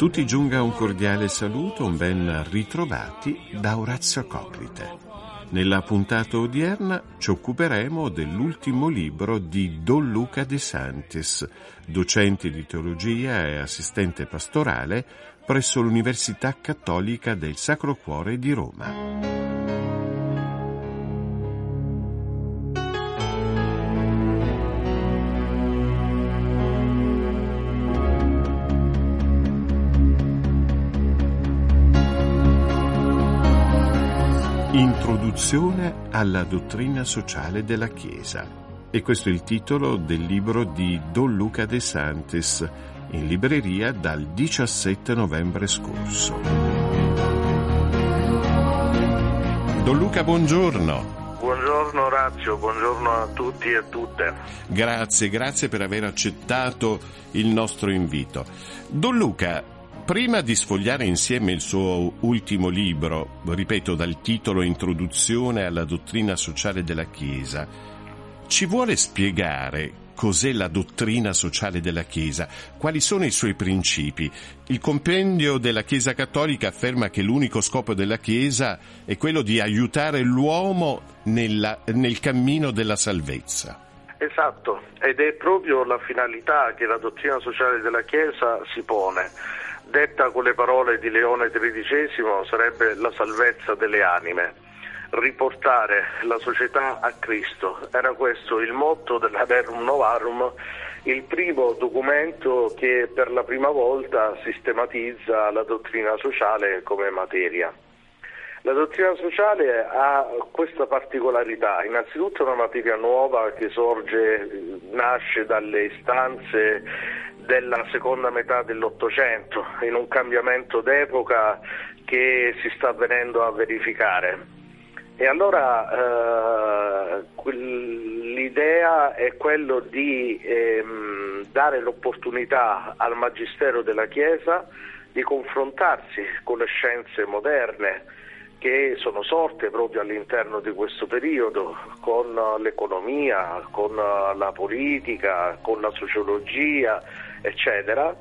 tutti giunga un cordiale saluto, un ben ritrovati da Orazio Coclite. Nella puntata odierna ci occuperemo dell'ultimo libro di Don Luca De Santis, docente di teologia e assistente pastorale presso l'Università Cattolica del Sacro Cuore di Roma. Introduzione alla dottrina sociale della Chiesa. E questo è il titolo del libro di Don Luca De Santis, in libreria dal 17 novembre scorso. Don Luca, buongiorno. Buongiorno Orazio, buongiorno a tutti e a tutte. Grazie, grazie per aver accettato il nostro invito. Don Luca, Prima di sfogliare insieme il suo ultimo libro, ripeto dal titolo Introduzione alla dottrina sociale della Chiesa, ci vuole spiegare cos'è la dottrina sociale della Chiesa, quali sono i suoi principi. Il compendio della Chiesa cattolica afferma che l'unico scopo della Chiesa è quello di aiutare l'uomo nella, nel cammino della salvezza. Esatto, ed è proprio la finalità che la dottrina sociale della Chiesa si pone detta con le parole di Leone XIII, sarebbe la salvezza delle anime, riportare la società a Cristo. Era questo il motto dell'Averum Novarum, il primo documento che per la prima volta sistematizza la dottrina sociale come materia. La dottrina sociale ha questa particolarità, innanzitutto è una materia nuova che sorge, nasce dalle istanze della seconda metà dell'Ottocento, in un cambiamento d'epoca che si sta venendo a verificare. E allora eh, l'idea è quello di ehm, dare l'opportunità al Magistero della Chiesa di confrontarsi con le scienze moderne che sono sorte proprio all'interno di questo periodo, con l'economia, con la politica, con la sociologia, eccetera,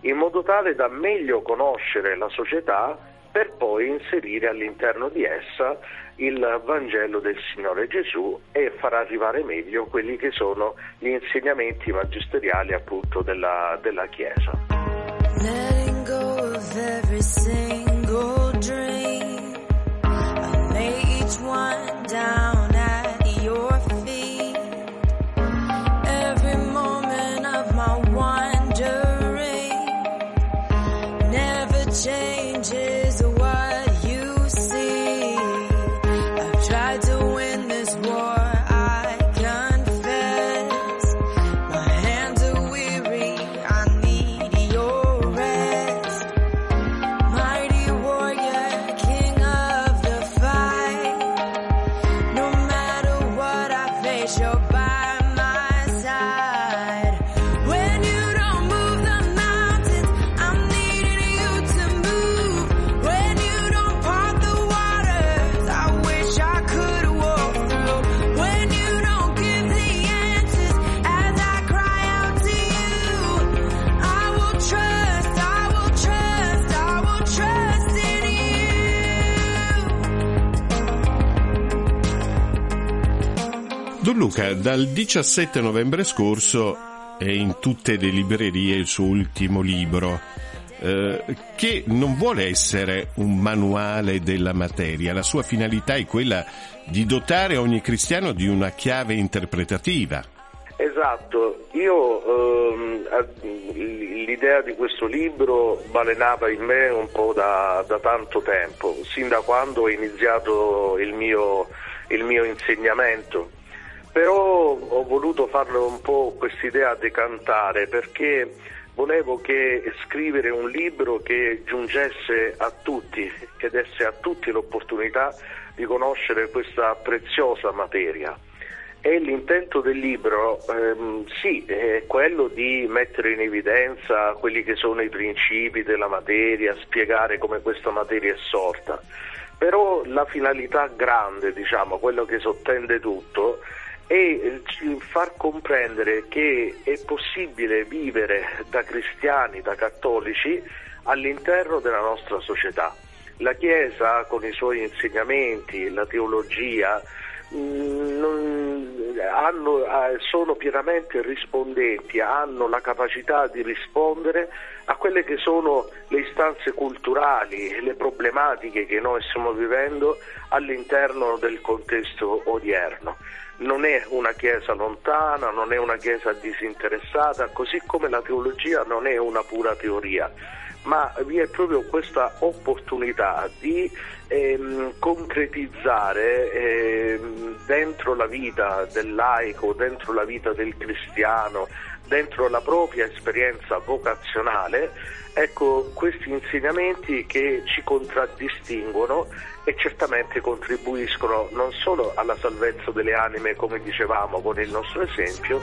in modo tale da meglio conoscere la società per poi inserire all'interno di essa il Vangelo del Signore Gesù e far arrivare meglio quelli che sono gli insegnamenti magisteriali appunto della, della Chiesa. Luca, dal 17 novembre scorso è in tutte le librerie il suo ultimo libro, eh, che non vuole essere un manuale della materia, la sua finalità è quella di dotare ogni cristiano di una chiave interpretativa. Esatto, io ehm, l'idea di questo libro balenava in me un po' da, da tanto tempo, sin da quando ho iniziato il mio, il mio insegnamento però ho voluto farlo un po' quest'idea decantare perché volevo che scrivere un libro che giungesse a tutti, che desse a tutti l'opportunità di conoscere questa preziosa materia. E l'intento del libro, ehm, sì, è quello di mettere in evidenza quelli che sono i principi della materia, spiegare come questa materia è sorta. Però la finalità grande, diciamo, quello che sottende tutto, è far comprendere che è possibile vivere da cristiani, da cattolici, all'interno della nostra società. La Chiesa, con i suoi insegnamenti, la teologia, Mm, hanno, eh, sono pienamente rispondenti, hanno la capacità di rispondere a quelle che sono le istanze culturali, le problematiche che noi stiamo vivendo all'interno del contesto odierno. Non è una Chiesa lontana, non è una Chiesa disinteressata, così come la teologia non è una pura teoria ma vi è proprio questa opportunità di ehm, concretizzare ehm, dentro la vita del laico, dentro la vita del cristiano, dentro la propria esperienza vocazionale, ecco, questi insegnamenti che ci contraddistinguono e certamente contribuiscono non solo alla salvezza delle anime, come dicevamo con il nostro esempio,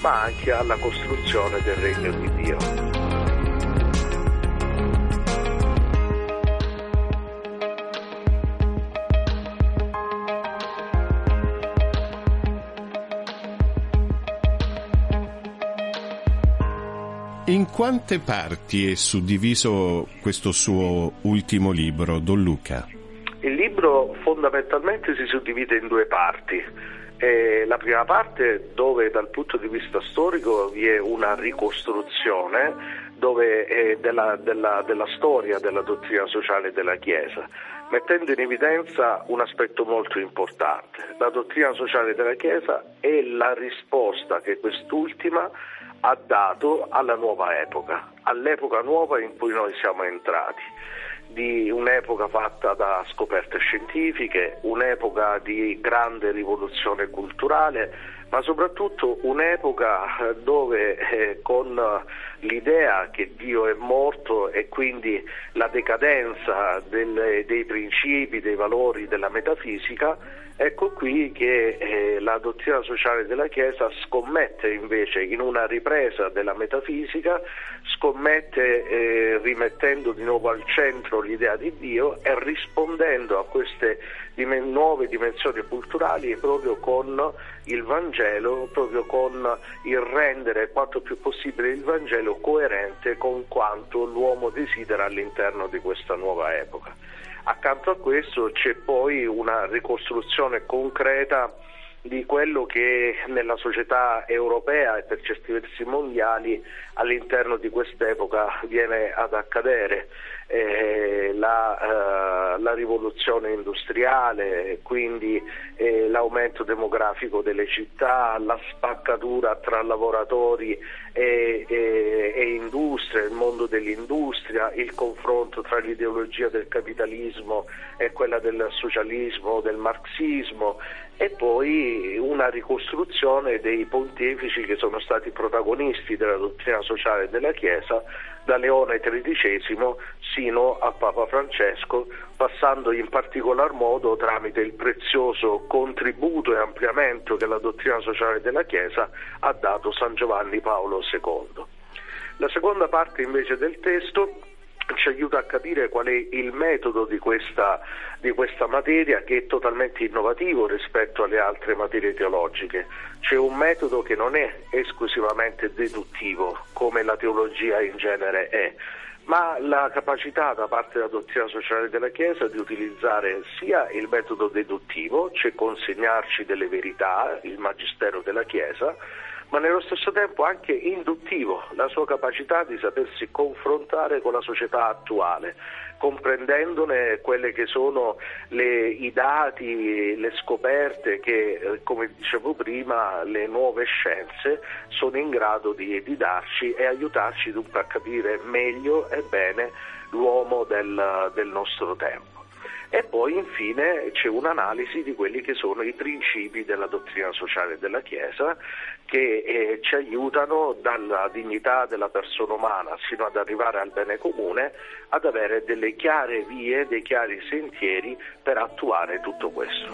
ma anche alla costruzione del regno di Dio. Quante parti è suddiviso questo suo ultimo libro, Don Luca? Il libro fondamentalmente si suddivide in due parti. Eh, la prima parte dove dal punto di vista storico vi è una ricostruzione dove, eh, della, della, della storia della dottrina sociale della Chiesa, mettendo in evidenza un aspetto molto importante. La dottrina sociale della Chiesa è la risposta che quest'ultima ha dato alla nuova epoca, all'epoca nuova in cui noi siamo entrati, di un'epoca fatta da scoperte scientifiche, un'epoca di grande rivoluzione culturale, ma soprattutto un'epoca dove eh, con l'idea che Dio è morto e quindi la decadenza del, dei principi, dei valori della metafisica, Ecco qui che eh, la dottrina sociale della Chiesa scommette invece in una ripresa della metafisica, scommette eh, rimettendo di nuovo al centro l'idea di Dio e rispondendo a queste dim- nuove dimensioni culturali proprio con il Vangelo, proprio con il rendere quanto più possibile il Vangelo coerente con quanto l'uomo desidera all'interno di questa nuova epoca. Accanto a questo c'è poi una ricostruzione concreta di quello che nella società europea e per certi versi mondiali all'interno di quest'epoca viene ad accadere. Eh, la, eh, la, rivoluzione industriale, quindi eh, l'aumento demografico delle città, la spaccatura tra lavoratori e, e, e industria, il mondo dell'industria, il confronto tra l'ideologia del capitalismo e quella del socialismo, del marxismo e poi una ricostruzione dei pontefici che sono stati protagonisti della dottrina sociale della Chiesa da Leone XIII sino a Papa Francesco, passando in particolar modo tramite il prezioso contributo e ampliamento che la dottrina sociale della Chiesa ha dato San Giovanni Paolo II. La seconda parte invece del testo ci aiuta a capire qual è il metodo di questa, di questa, materia che è totalmente innovativo rispetto alle altre materie teologiche. C'è un metodo che non è esclusivamente deduttivo come la teologia in genere è, ma la capacità da parte della dottrina sociale della Chiesa di utilizzare sia il metodo deduttivo, cioè consegnarci delle verità, il magistero della Chiesa, ma nello stesso tempo anche induttivo, la sua capacità di sapersi confrontare con la società attuale, comprendendone quelle che sono le, i dati, le scoperte che, eh, come dicevo prima, le nuove scienze sono in grado di, di darci e aiutarci dunque a capire meglio e bene l'uomo del, del nostro tempo. E poi infine c'è un'analisi di quelli che sono i principi della dottrina sociale della Chiesa che eh, ci aiutano dalla dignità della persona umana sino ad arrivare al bene comune ad avere delle chiare vie, dei chiari sentieri per attuare tutto questo.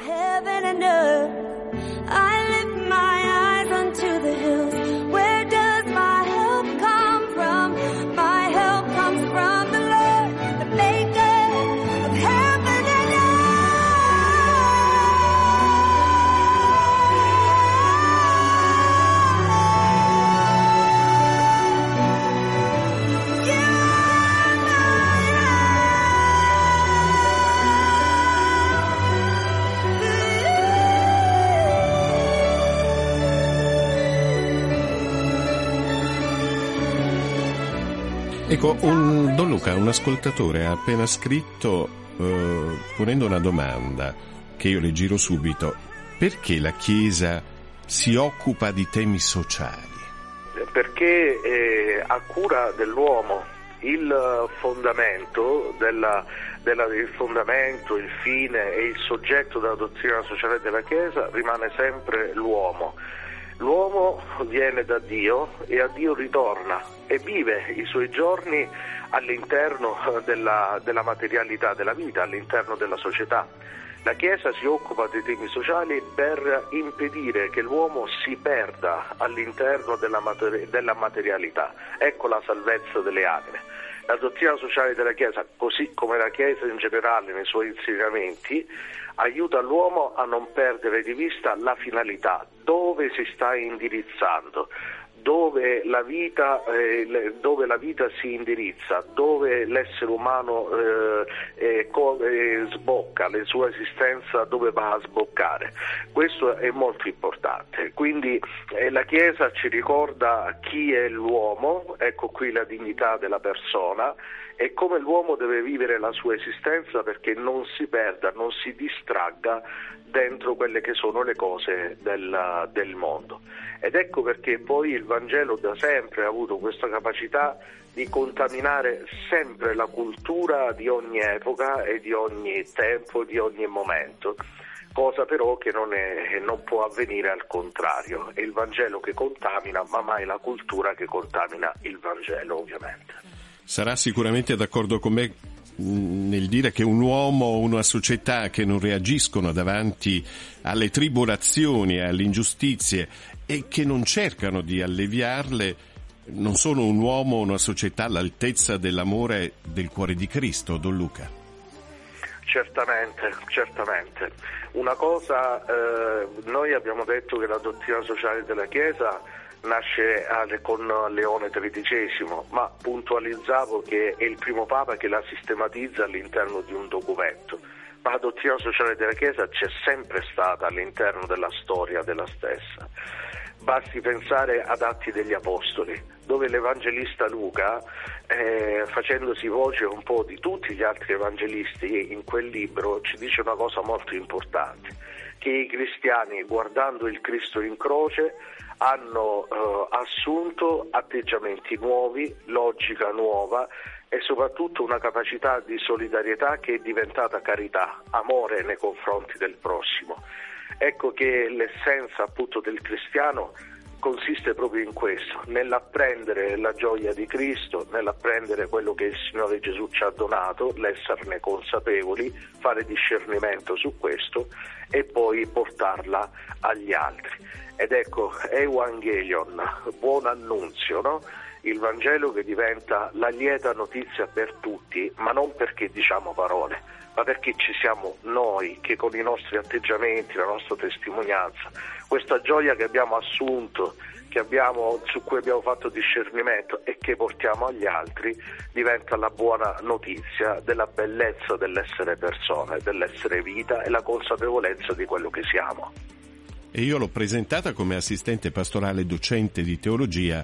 Ecco, un, Don Luca, un ascoltatore ha appena scritto eh, ponendo una domanda che io le giro subito. Perché la Chiesa si occupa di temi sociali? Perché è a cura dell'uomo il fondamento, della, della, il fondamento, il fine e il soggetto della dottrina sociale della Chiesa rimane sempre l'uomo L'uomo viene da Dio e a Dio ritorna e vive i suoi giorni all'interno della, della materialità della vita, all'interno della società. La Chiesa si occupa dei temi sociali per impedire che l'uomo si perda all'interno della, materi- della materialità. Ecco la salvezza delle anime. La dottrina sociale della Chiesa, così come la Chiesa in generale nei suoi insegnamenti, aiuta l'uomo a non perdere di vista la finalità, dove si sta indirizzando, dove la vita, eh, dove la vita si indirizza, dove l'essere umano eh, eh, sbocca, la sua esistenza dove va a sboccare. Questo è molto importante. Quindi eh, la Chiesa ci ricorda chi è l'uomo, ecco qui la dignità della persona e come l'uomo deve vivere la sua esistenza perché non si perda, non si distragga dentro quelle che sono le cose del, del mondo. Ed ecco perché poi il Vangelo da sempre ha avuto questa capacità di contaminare sempre la cultura di ogni epoca e di ogni tempo, di ogni momento cosa però che non, è, non, può avvenire al contrario. È il Vangelo che contamina, ma mai la cultura che contamina il Vangelo, ovviamente. Sarà sicuramente d'accordo con me nel dire che un uomo o una società che non reagiscono davanti alle tribolazioni, alle ingiustizie e che non cercano di alleviarle, non sono un uomo o una società all'altezza dell'amore del cuore di Cristo, Don Luca. Certamente, certamente. Una cosa, eh, noi abbiamo detto che la dottrina sociale della Chiesa nasce con Leone XIII, ma puntualizzavo che è il primo Papa che la sistematizza all'interno di un documento. Ma la dottrina sociale della Chiesa c'è sempre stata all'interno della storia della stessa. Basti pensare ad Atti degli Apostoli, dove l'Evangelista Luca, eh, facendosi voce un po' di tutti gli altri evangelisti in quel libro, ci dice una cosa molto importante, che i cristiani, guardando il Cristo in croce, hanno eh, assunto atteggiamenti nuovi, logica nuova e soprattutto una capacità di solidarietà che è diventata carità, amore nei confronti del prossimo. Ecco che l'essenza appunto del cristiano consiste proprio in questo, nell'apprendere la gioia di Cristo, nell'apprendere quello che il Signore Gesù ci ha donato, l'esserne consapevoli, fare discernimento su questo e poi portarla agli altri. Ed ecco, Evangelion, buon annunzio, no? Il Vangelo che diventa la lieta notizia per tutti, ma non perché diciamo parole, ma perché ci siamo noi che con i nostri atteggiamenti, la nostra testimonianza, questa gioia che abbiamo assunto, che abbiamo, su cui abbiamo fatto discernimento e che portiamo agli altri, diventa la buona notizia della bellezza dell'essere persone, dell'essere vita e la consapevolezza di quello che siamo. E io l'ho presentata come assistente pastorale docente di teologia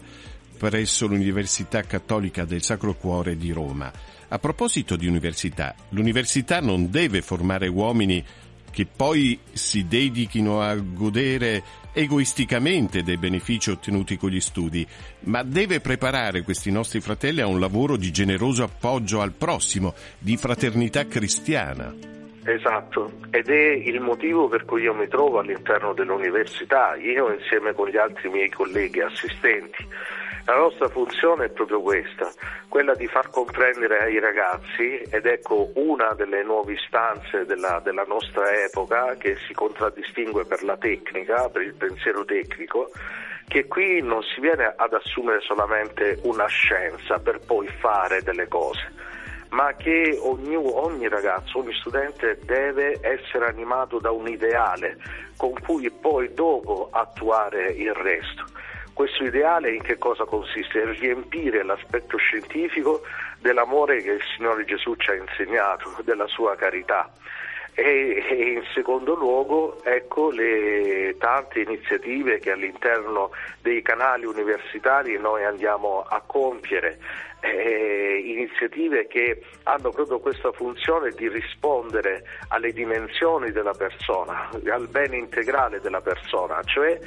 presso l'Università Cattolica del Sacro Cuore di Roma. A proposito di università, l'università non deve formare uomini che poi si dedichino a godere egoisticamente dei benefici ottenuti con gli studi, ma deve preparare questi nostri fratelli a un lavoro di generoso appoggio al prossimo, di fraternità cristiana. Esatto, ed è il motivo per cui io mi trovo all'interno dell'università, io insieme con gli altri miei colleghi assistenti. La nostra funzione è proprio questa, quella di far comprendere ai ragazzi, ed ecco una delle nuove istanze della, della nostra epoca che si contraddistingue per la tecnica, per il pensiero tecnico, che qui non si viene ad assumere solamente una scienza per poi fare delle cose, ma che ogni, ogni, ragazzo, ogni studente deve essere animato da un ideale con cui poi dopo attuare il resto. Questo ideale in che cosa consiste? È riempire l'aspetto scientifico dell'amore che il Signore Gesù ci ha insegnato, della sua carità. E, e in secondo luogo ecco le tante iniziative che all'interno dei canali universitari noi andiamo a compiere eh, iniziative che hanno proprio questa funzione di rispondere alle dimensioni della persona, al bene integrale della persona, cioè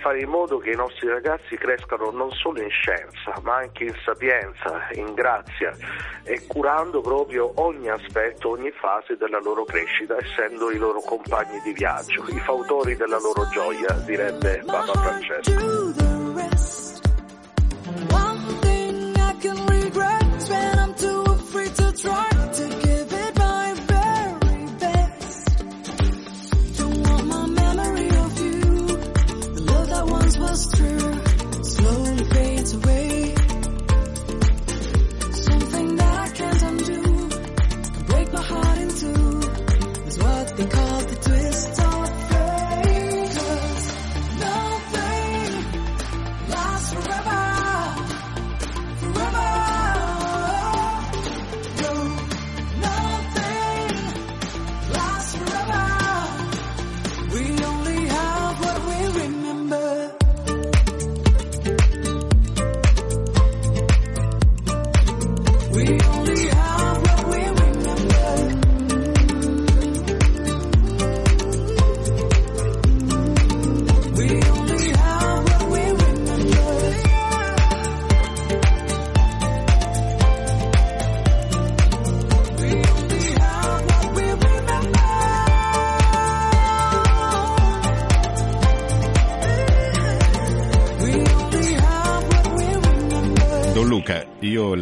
fare in modo che i nostri ragazzi crescano non solo in scienza, ma anche in sapienza, in grazia e curando proprio ogni aspetto, ogni fase della loro crescita, essendo i loro compagni di viaggio, i fautori della loro gioia, direbbe Papa Francesco.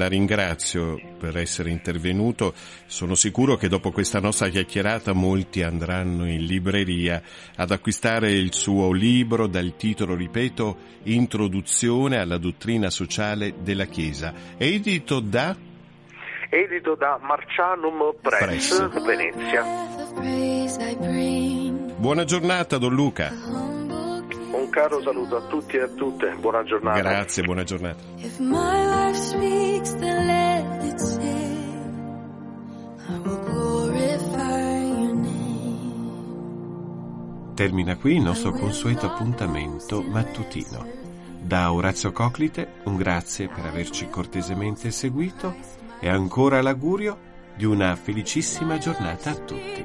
Ringrazio per essere intervenuto. Sono sicuro che dopo questa nostra chiacchierata molti andranno in libreria ad acquistare il suo libro dal titolo, ripeto, Introduzione alla dottrina sociale della Chiesa, edito da edito da Marcianum Press, Press. Venezia. Buona giornata, Don Luca. Un caro saluto a tutti e a tutte, buona giornata. Grazie, buona giornata. Termina qui il nostro consueto appuntamento mattutino. Da Orazio Coclite un grazie per averci cortesemente seguito e ancora l'augurio di una felicissima giornata a tutti.